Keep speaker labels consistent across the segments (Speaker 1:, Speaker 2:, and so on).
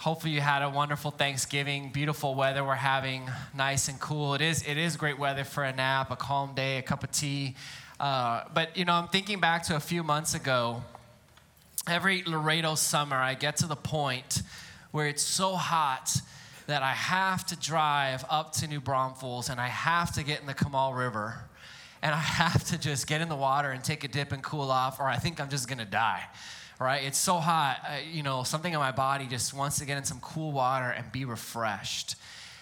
Speaker 1: Hopefully you had a wonderful Thanksgiving. Beautiful weather we're having, nice and cool. It is. It is great weather for a nap, a calm day, a cup of tea. Uh, but you know, I'm thinking back to a few months ago. Every Laredo summer, I get to the point where it's so hot that I have to drive up to New Braunfels and I have to get in the Comal River and I have to just get in the water and take a dip and cool off, or I think I'm just gonna die right? It's so hot, uh, you know, something in my body just wants to get in some cool water and be refreshed.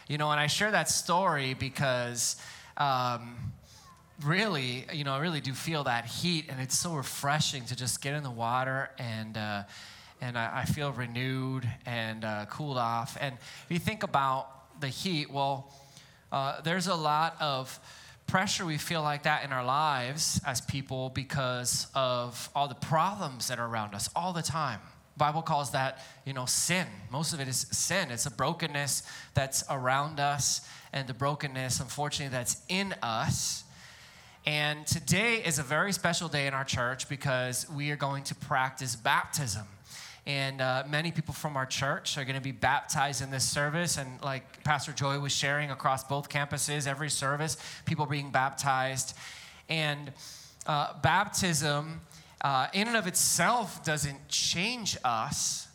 Speaker 1: You know, and I share that story because um, really, you know, I really do feel that heat, and it's so refreshing to just get in the water and. Uh, and I, I, feel renewed and uh, cooled off. And if you think about the heat, well, uh, there's a lot of pressure we feel like that in our lives as people because of all the problems that are around us all the time. Bible calls that you know sin. Most of it is sin. It's a brokenness that's around us and the brokenness unfortunately that's in us. And today is a very special day in our church because we are going to practice baptism and uh, many people from our church are going to be baptized in this service. And like Pastor Joy was sharing across both campuses, every service, people being baptized. And uh, baptism, uh, in and of itself, doesn't change us,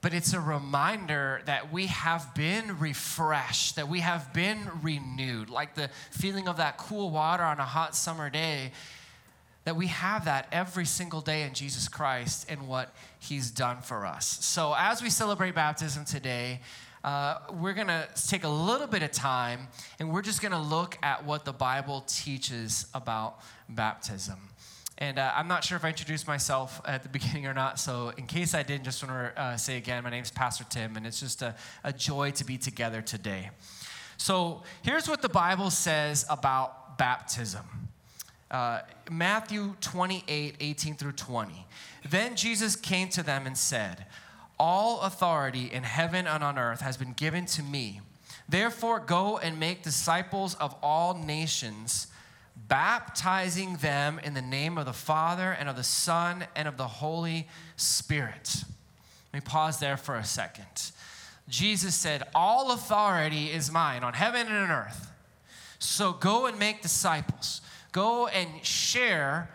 Speaker 1: but it's a reminder that we have been refreshed, that we have been renewed. Like the feeling of that cool water on a hot summer day that we have that every single day in Jesus Christ and what He's done for us. So, as we celebrate baptism today, uh, we're going to take a little bit of time and we're just going to look at what the Bible teaches about baptism. And uh, I'm not sure if I introduced myself at the beginning or not, so in case I didn't, just want to uh, say again, my name's Pastor Tim, and it's just a, a joy to be together today. So, here's what the Bible says about baptism. Uh, Matthew 28, 18 through 20. Then Jesus came to them and said, All authority in heaven and on earth has been given to me. Therefore, go and make disciples of all nations, baptizing them in the name of the Father and of the Son and of the Holy Spirit. Let me pause there for a second. Jesus said, All authority is mine on heaven and on earth. So go and make disciples. Go and share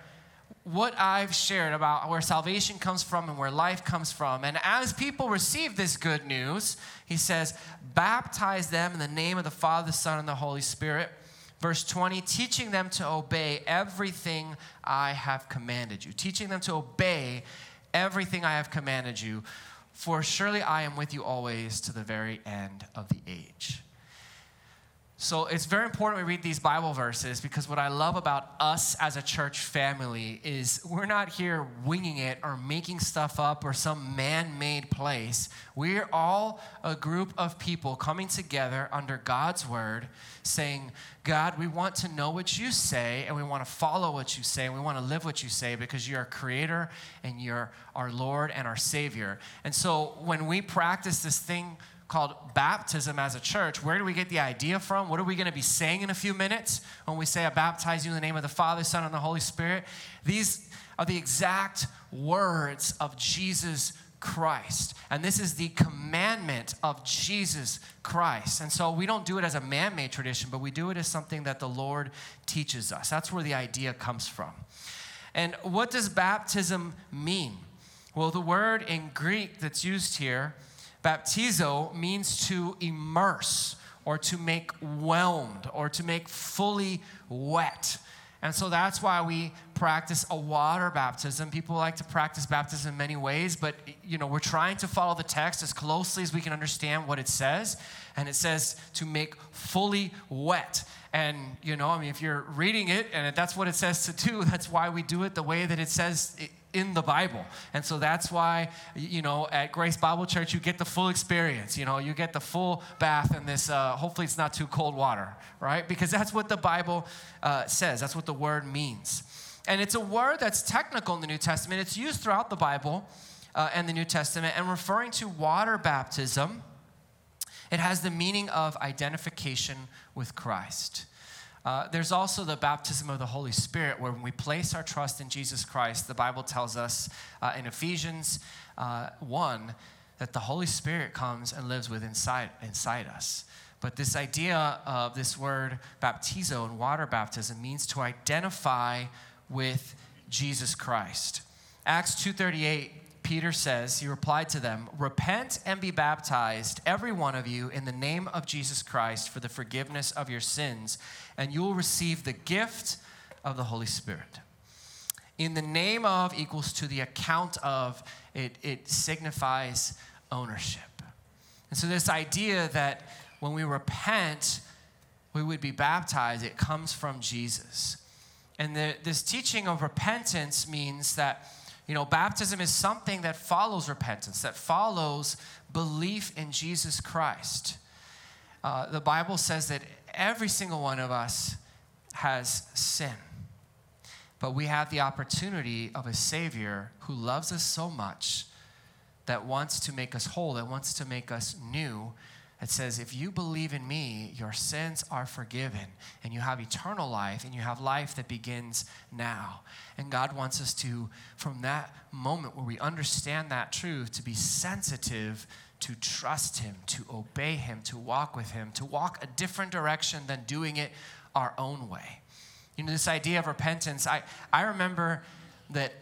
Speaker 1: what I've shared about where salvation comes from and where life comes from. And as people receive this good news, he says, baptize them in the name of the Father, the Son, and the Holy Spirit. Verse 20, teaching them to obey everything I have commanded you. Teaching them to obey everything I have commanded you. For surely I am with you always to the very end of the age. So it's very important we read these Bible verses because what I love about us as a church family is we're not here winging it or making stuff up or some man made place. We're all a group of people coming together under God's word saying, God, we want to know what you say and we want to follow what you say and we want to live what you say because you're our creator and you're our Lord and our Savior. And so when we practice this thing, called baptism as a church. Where do we get the idea from? What are we going to be saying in a few minutes when we say, I baptize you in the name of the Father, Son, and the Holy Spirit? These are the exact words of Jesus Christ. And this is the commandment of Jesus Christ. And so we don't do it as a man made tradition, but we do it as something that the Lord teaches us. That's where the idea comes from. And what does baptism mean? Well, the word in Greek that's used here Baptizo means to immerse or to make whelmed or to make fully wet. And so that's why we practice a water baptism. People like to practice baptism in many ways, but you know, we're trying to follow the text as closely as we can understand what it says. And it says to make fully wet. And you know, I mean, if you're reading it and that's what it says to do, that's why we do it the way that it says in the Bible. And so that's why, you know, at Grace Bible Church, you get the full experience. You know, you get the full bath in this, uh, hopefully, it's not too cold water, right? Because that's what the Bible uh, says, that's what the word means. And it's a word that's technical in the New Testament, it's used throughout the Bible uh, and the New Testament, and referring to water baptism. It has the meaning of identification with Christ. Uh, there's also the baptism of the Holy Spirit, where when we place our trust in Jesus Christ, the Bible tells us uh, in Ephesians uh, 1 that the Holy Spirit comes and lives with inside, inside us. But this idea of this word baptizo and water baptism means to identify with Jesus Christ. Acts 2:38 Peter says, he replied to them, Repent and be baptized, every one of you, in the name of Jesus Christ for the forgiveness of your sins, and you will receive the gift of the Holy Spirit. In the name of equals to the account of, it, it signifies ownership. And so, this idea that when we repent, we would be baptized, it comes from Jesus. And the, this teaching of repentance means that you know, baptism is something that follows repentance, that follows belief in Jesus Christ. Uh, the Bible says that every single one of us has sin. But we have the opportunity of a Savior who loves us so much that wants to make us whole, that wants to make us new, it says, If you believe in me, your sins are forgiven, and you have eternal life, and you have life that begins now. And God wants us to, from that moment where we understand that truth, to be sensitive to trust Him, to obey Him, to walk with Him, to walk a different direction than doing it our own way. You know, this idea of repentance, I, I remember that,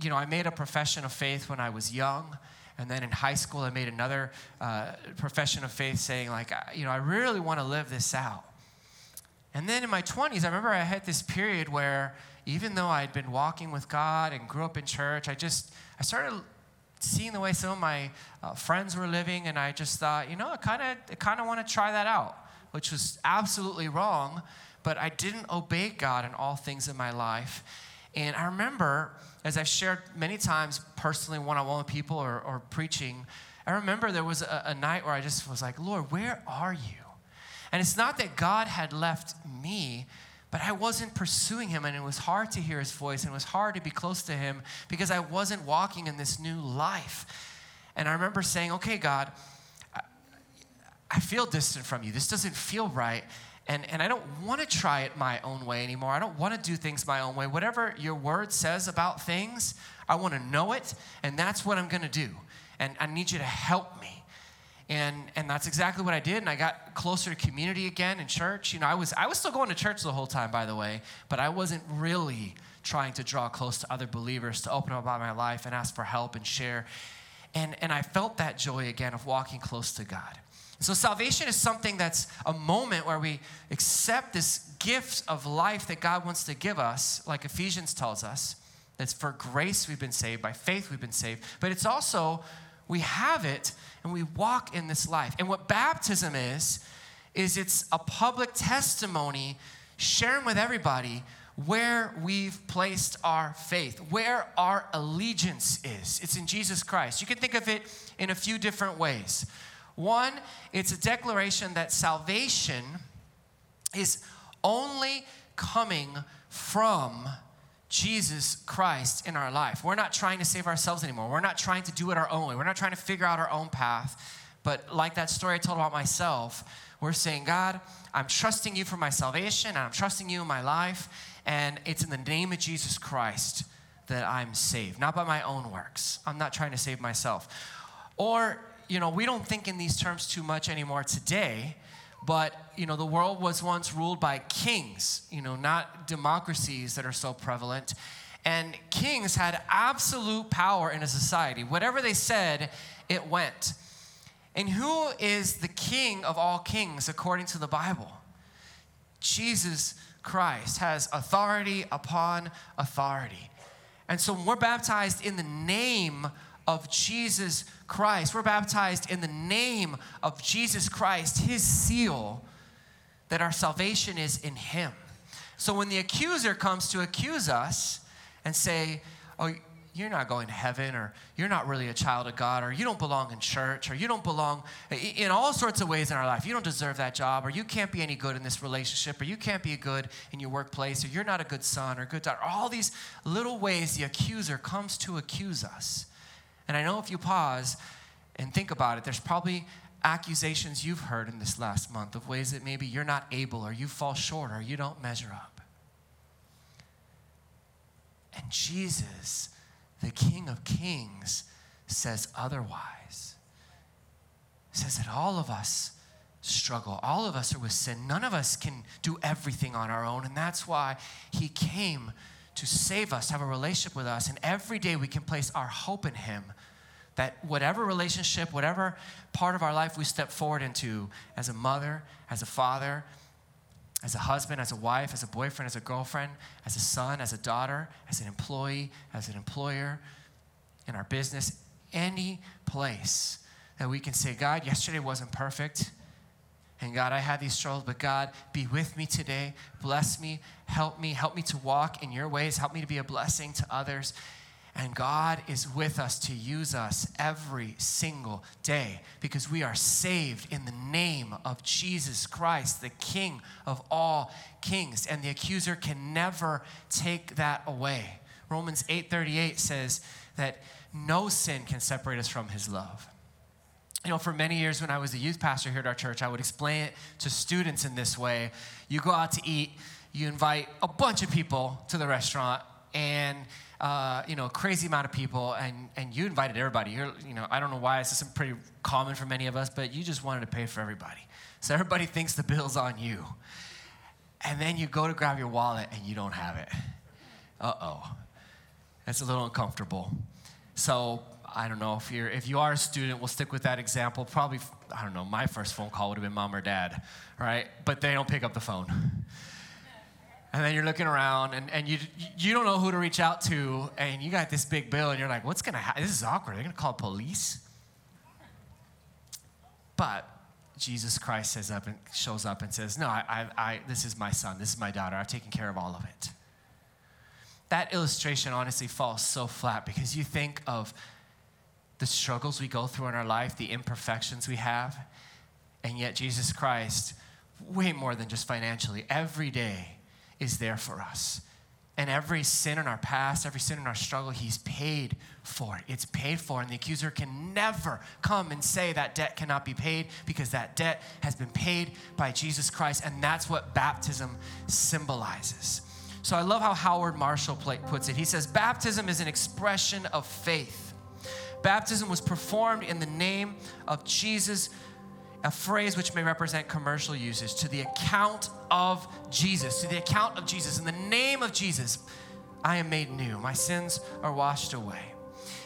Speaker 1: you know, I made a profession of faith when I was young. And then in high school, I made another uh, profession of faith saying, like, you know, I really want to live this out. And then in my 20s, I remember I had this period where even though I'd been walking with God and grew up in church, I just, I started seeing the way some of my uh, friends were living, and I just thought, you know, I kind of, I kind of want to try that out, which was absolutely wrong, but I didn't obey God in all things in my life. And I remember, as I've shared many times personally, one on one with people or, or, preaching, I remember there was a, a night where I just was like, Lord, where are you? And it's not that God had left me, but I wasn't pursuing him, and it was hard to hear his voice, and it was hard to be close to him because I wasn't walking in this new life. And I remember saying, Okay, God, I feel distant from you. This doesn't feel right and, and I don't want to try it my own way anymore. I don't want to do things my own way. Whatever your word says about things, I want to know it, and that's what I'm going to do. And I need you to help me. And, and that's exactly what I did. And I got closer to community again in church. You know, I was, I was still going to church the whole time, by the way, but I wasn't really trying to draw close to other believers, to open up about my life and ask for help and share. And, and I felt that joy again of walking close to God. So, salvation is something that's a moment where we accept this gift of life that God wants to give us, like Ephesians tells us. It's for grace we've been saved, by faith we've been saved. But it's also, we have it and we walk in this life. And what baptism is, is it's a public testimony sharing with everybody where we've placed our faith, where our allegiance is. It's in Jesus Christ. You can think of it in a few different ways. One, it's a declaration that salvation is only coming from Jesus Christ in our life. We're not trying to save ourselves anymore. We're not trying to do it our own way. We're not trying to figure out our own path. But like that story I told about myself, we're saying, God, I'm trusting you for my salvation, and I'm trusting you in my life, and it's in the name of Jesus Christ that I'm saved, not by my own works. I'm not trying to save myself. Or you know, we don't think in these terms too much anymore today, but, you know, the world was once ruled by kings, you know, not democracies that are so prevalent. And kings had absolute power in a society. Whatever they said, it went. And who is the king of all kings according to the Bible? Jesus Christ has authority upon authority. And so when we're baptized in the name of Jesus Christ. We're baptized in the name of Jesus Christ, his seal that our salvation is in him. So when the accuser comes to accuse us and say, Oh, you're not going to heaven, or you're not really a child of God, or you don't belong in church, or you don't belong in all sorts of ways in our life. You don't deserve that job, or you can't be any good in this relationship, or you can't be good in your workplace, or you're not a good son or good daughter. All these little ways the accuser comes to accuse us. And I know if you pause and think about it, there's probably accusations you've heard in this last month of ways that maybe you're not able or you fall short or you don't measure up. And Jesus, the King of Kings, says otherwise. says that all of us struggle. All of us are with sin. None of us can do everything on our own. And that's why He came to save us, have a relationship with us. And every day we can place our hope in Him. That whatever relationship, whatever part of our life we step forward into, as a mother, as a father, as a husband, as a wife, as a boyfriend, as a girlfriend, as a son, as a daughter, as an employee, as an employer, in our business, any place that we can say, God, yesterday wasn't perfect. And God, I have these struggles, but God, be with me today. Bless me, help me, help me to walk in your ways, help me to be a blessing to others. And God is with us to use us every single day because we are saved in the name of Jesus Christ, the King of all kings. And the accuser can never take that away. Romans 8:38 says that no sin can separate us from his love. You know, for many years when I was a youth pastor here at our church, I would explain it to students in this way. You go out to eat, you invite a bunch of people to the restaurant, and uh, you know, a crazy amount of people, and, and you invited everybody. You're, you know, I don't know why this isn't pretty common for many of us, but you just wanted to pay for everybody. So everybody thinks the bill's on you. And then you go to grab your wallet and you don't have it. Uh oh. That's a little uncomfortable. So I don't know if you're if you are a student, we'll stick with that example. Probably I don't know. My first phone call would have been mom or dad, right? But they don't pick up the phone. And then you're looking around and, and you, you don't know who to reach out to, and you got this big bill, and you're like, what's gonna happen? This is awkward. They're gonna call police. But Jesus Christ says up and shows up and says, No, I, I, I, this is my son, this is my daughter. I've taken care of all of it. That illustration honestly falls so flat because you think of the struggles we go through in our life, the imperfections we have, and yet Jesus Christ, way more than just financially, every day is there for us. And every sin in our past, every sin in our struggle, He's paid for. It's paid for. And the accuser can never come and say that debt cannot be paid because that debt has been paid by Jesus Christ. And that's what baptism symbolizes. So I love how Howard Marshall puts it. He says, Baptism is an expression of faith. Baptism was performed in the name of Jesus a phrase which may represent commercial usage to the account of Jesus, to the account of Jesus. In the name of Jesus, I am made new. My sins are washed away.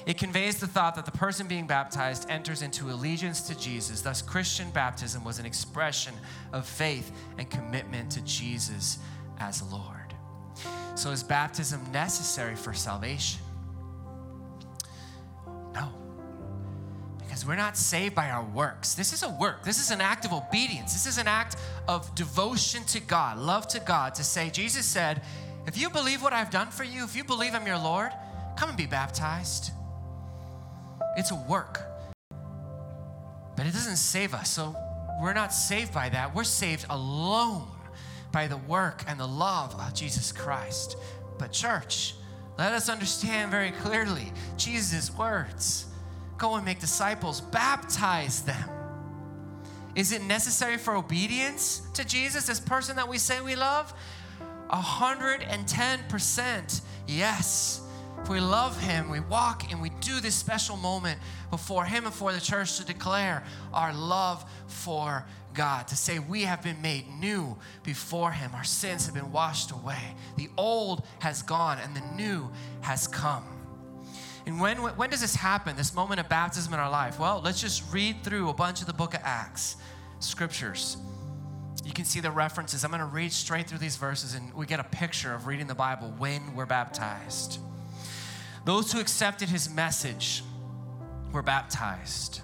Speaker 1: It conveys the thought that the person being baptized enters into allegiance to Jesus. Thus, Christian baptism was an expression of faith and commitment to Jesus as Lord. So, is baptism necessary for salvation? We're not saved by our works. This is a work. This is an act of obedience. This is an act of devotion to God, love to God, to say, Jesus said, if you believe what I've done for you, if you believe I'm your Lord, come and be baptized. It's a work, but it doesn't save us. So we're not saved by that. We're saved alone by the work and the love of Jesus Christ. But, church, let us understand very clearly Jesus' words Go and make disciples, baptize them. Is it necessary for obedience to Jesus, this person that we say we love? 110% yes. If we love Him, we walk and we do this special moment before Him and for the church to declare our love for God, to say we have been made new before Him. Our sins have been washed away. The old has gone and the new has come. And when, when does this happen, this moment of baptism in our life? Well, let's just read through a bunch of the book of Acts, scriptures. You can see the references. I'm going to read straight through these verses and we get a picture of reading the Bible when we're baptized. Those who accepted his message were baptized.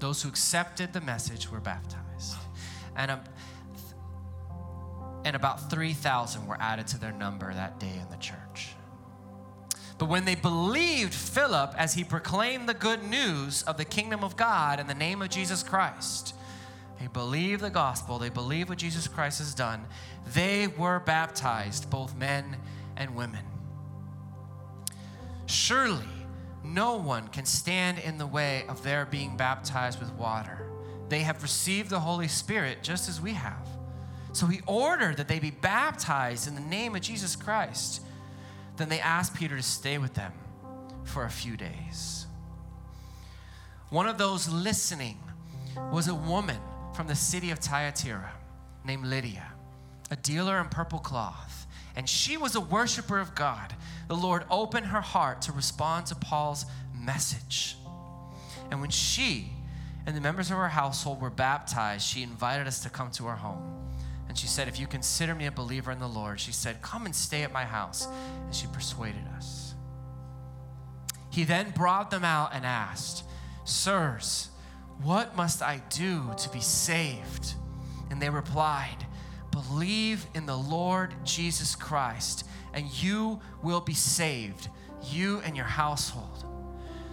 Speaker 1: Those who accepted the message were baptized. And, um, and about 3,000 were added to their number that day in the church. But when they believed Philip as he proclaimed the good news of the kingdom of God in the name of Jesus Christ, they believed the gospel, they believed what Jesus Christ has done, they were baptized, both men and women. Surely, no one can stand in the way of their being baptized with water. They have received the Holy Spirit just as we have. So he ordered that they be baptized in the name of Jesus Christ. Then they asked Peter to stay with them for a few days. One of those listening was a woman from the city of Thyatira named Lydia, a dealer in purple cloth. And she was a worshiper of God. The Lord opened her heart to respond to Paul's message. And when she and the members of her household were baptized, she invited us to come to her home. And she said, If you consider me a believer in the Lord, she said, Come and stay at my house. And she persuaded us. He then brought them out and asked, Sirs, what must I do to be saved? And they replied, Believe in the Lord Jesus Christ, and you will be saved, you and your household.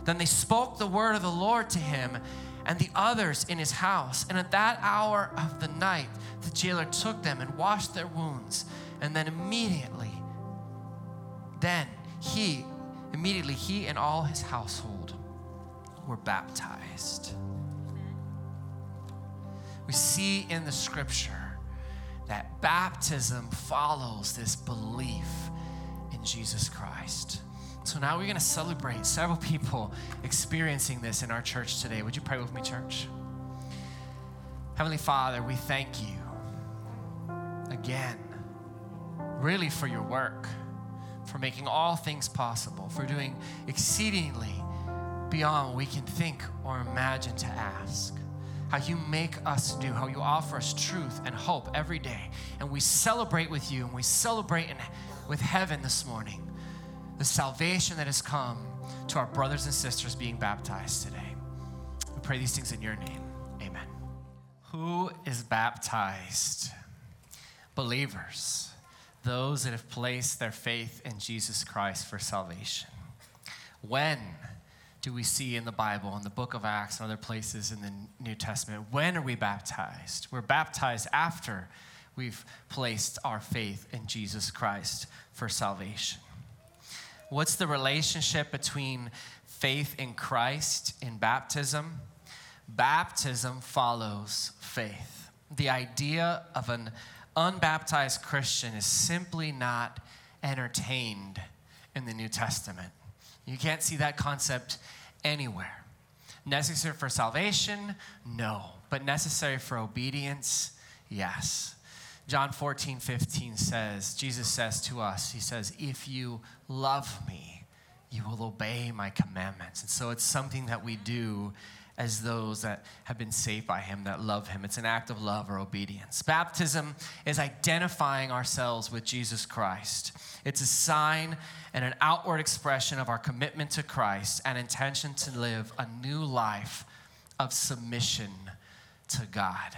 Speaker 1: Then they spoke the word of the Lord to him and the others in his house. And at that hour of the night, the jailer took them and washed their wounds. And then immediately, then he, immediately, he and all his household were baptized. We see in the scripture that baptism follows this belief in Jesus Christ. So now we're going to celebrate several people experiencing this in our church today. Would you pray with me, church? Heavenly Father, we thank you again, really, for your work, for making all things possible, for doing exceedingly beyond what we can think or imagine to ask. How you make us new, how you offer us truth and hope every day. And we celebrate with you and we celebrate in, with heaven this morning the salvation that has come to our brothers and sisters being baptized today. We pray these things in your name. Amen. Who is baptized? Believers, those that have placed their faith in Jesus Christ for salvation. When do we see in the Bible, in the book of Acts, and other places in the New Testament, when are we baptized? We're baptized after we've placed our faith in Jesus Christ for salvation. What's the relationship between faith in Christ in baptism? Baptism follows faith. The idea of an unbaptized Christian is simply not entertained in the New Testament. You can't see that concept anywhere. Necessary for salvation? No. But necessary for obedience? Yes. John 14, 15 says, Jesus says to us, He says, If you love me, you will obey my commandments. And so it's something that we do as those that have been saved by Him, that love Him. It's an act of love or obedience. Baptism is identifying ourselves with Jesus Christ, it's a sign and an outward expression of our commitment to Christ and intention to live a new life of submission to God.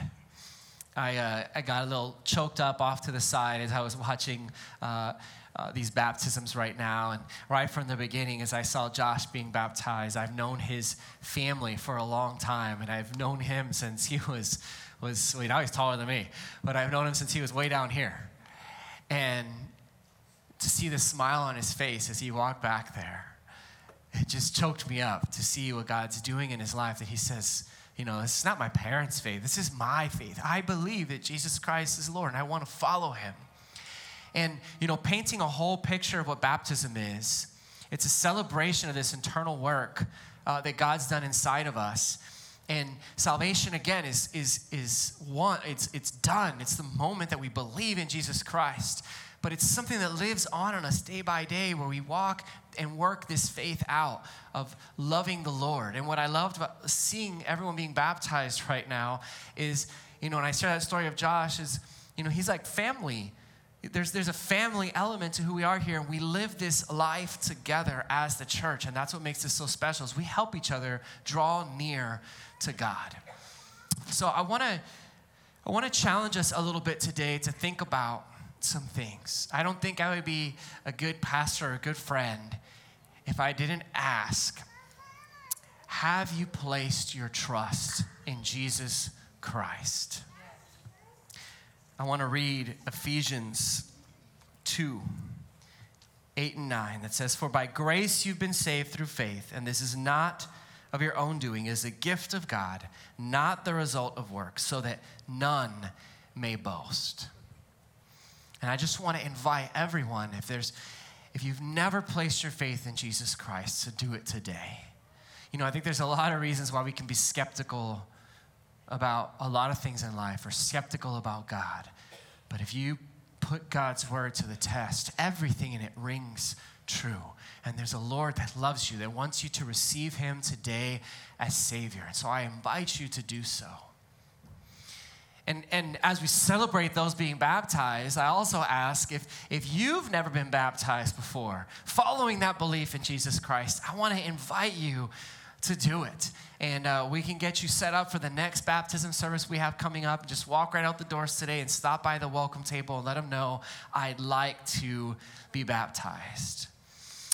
Speaker 1: I, uh, I got a little choked up off to the side as I was watching uh, uh, these baptisms right now. And right from the beginning, as I saw Josh being baptized, I've known his family for a long time, and I've known him since he was, was well, now he's taller than me, but I've known him since he was way down here. And to see the smile on his face as he walked back there, it just choked me up to see what God's doing in his life that he says, you know, this is not my parents' faith. This is my faith. I believe that Jesus Christ is Lord and I want to follow him. And, you know, painting a whole picture of what baptism is, it's a celebration of this internal work uh, that God's done inside of us. And salvation, again, is, is, is one, it's, it's done. It's the moment that we believe in Jesus Christ but it's something that lives on in us day by day where we walk and work this faith out of loving the Lord. And what I loved about seeing everyone being baptized right now is, you know, when I share that story of Josh, is, you know, he's like family. There's, there's a family element to who we are here, and we live this life together as the church, and that's what makes this so special. Is we help each other draw near to God. So I want to I want to challenge us a little bit today to think about some things. I don't think I would be a good pastor or a good friend if I didn't ask Have you placed your trust in Jesus Christ? I want to read Ephesians 2 8 and 9 that says, For by grace you've been saved through faith, and this is not of your own doing, is a gift of God, not the result of works, so that none may boast. And I just want to invite everyone, if there's if you've never placed your faith in Jesus Christ, to do it today. you know, I think there's a lot of reasons why we can be skeptical about a lot of things in life or skeptical about God. But if you put God's word to the test, everything in it rings true. And there's a Lord that loves you, that wants you to receive Him today as Savior. And so I invite you to do so. And, and as we celebrate those being baptized, I also ask if, if you've never been baptized before, following that belief in Jesus Christ, I want to invite you to do it. And uh, we can get you set up for the next baptism service we have coming up. Just walk right out the doors today and stop by the welcome table and let them know I'd like to be baptized.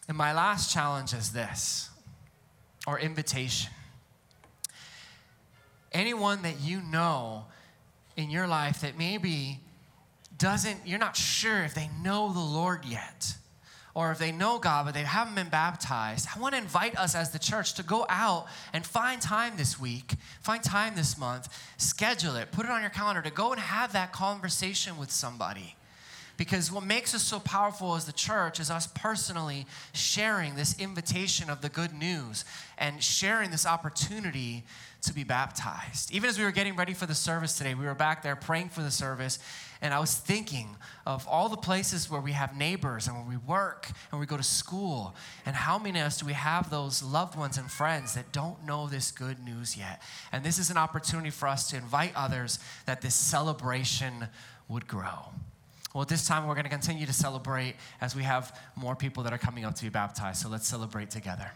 Speaker 1: And my last challenge is this or invitation. Anyone that you know in your life that maybe doesn't, you're not sure if they know the Lord yet or if they know God but they haven't been baptized, I want to invite us as the church to go out and find time this week, find time this month, schedule it, put it on your calendar to go and have that conversation with somebody. Because what makes us so powerful as the church is us personally sharing this invitation of the good news and sharing this opportunity to be baptized. Even as we were getting ready for the service today, we were back there praying for the service, and I was thinking of all the places where we have neighbors and where we work and we go to school, and how many of us do we have those loved ones and friends that don't know this good news yet? And this is an opportunity for us to invite others that this celebration would grow. Well, this time, we're going to continue to celebrate as we have more people that are coming up to be baptized. So let's celebrate together.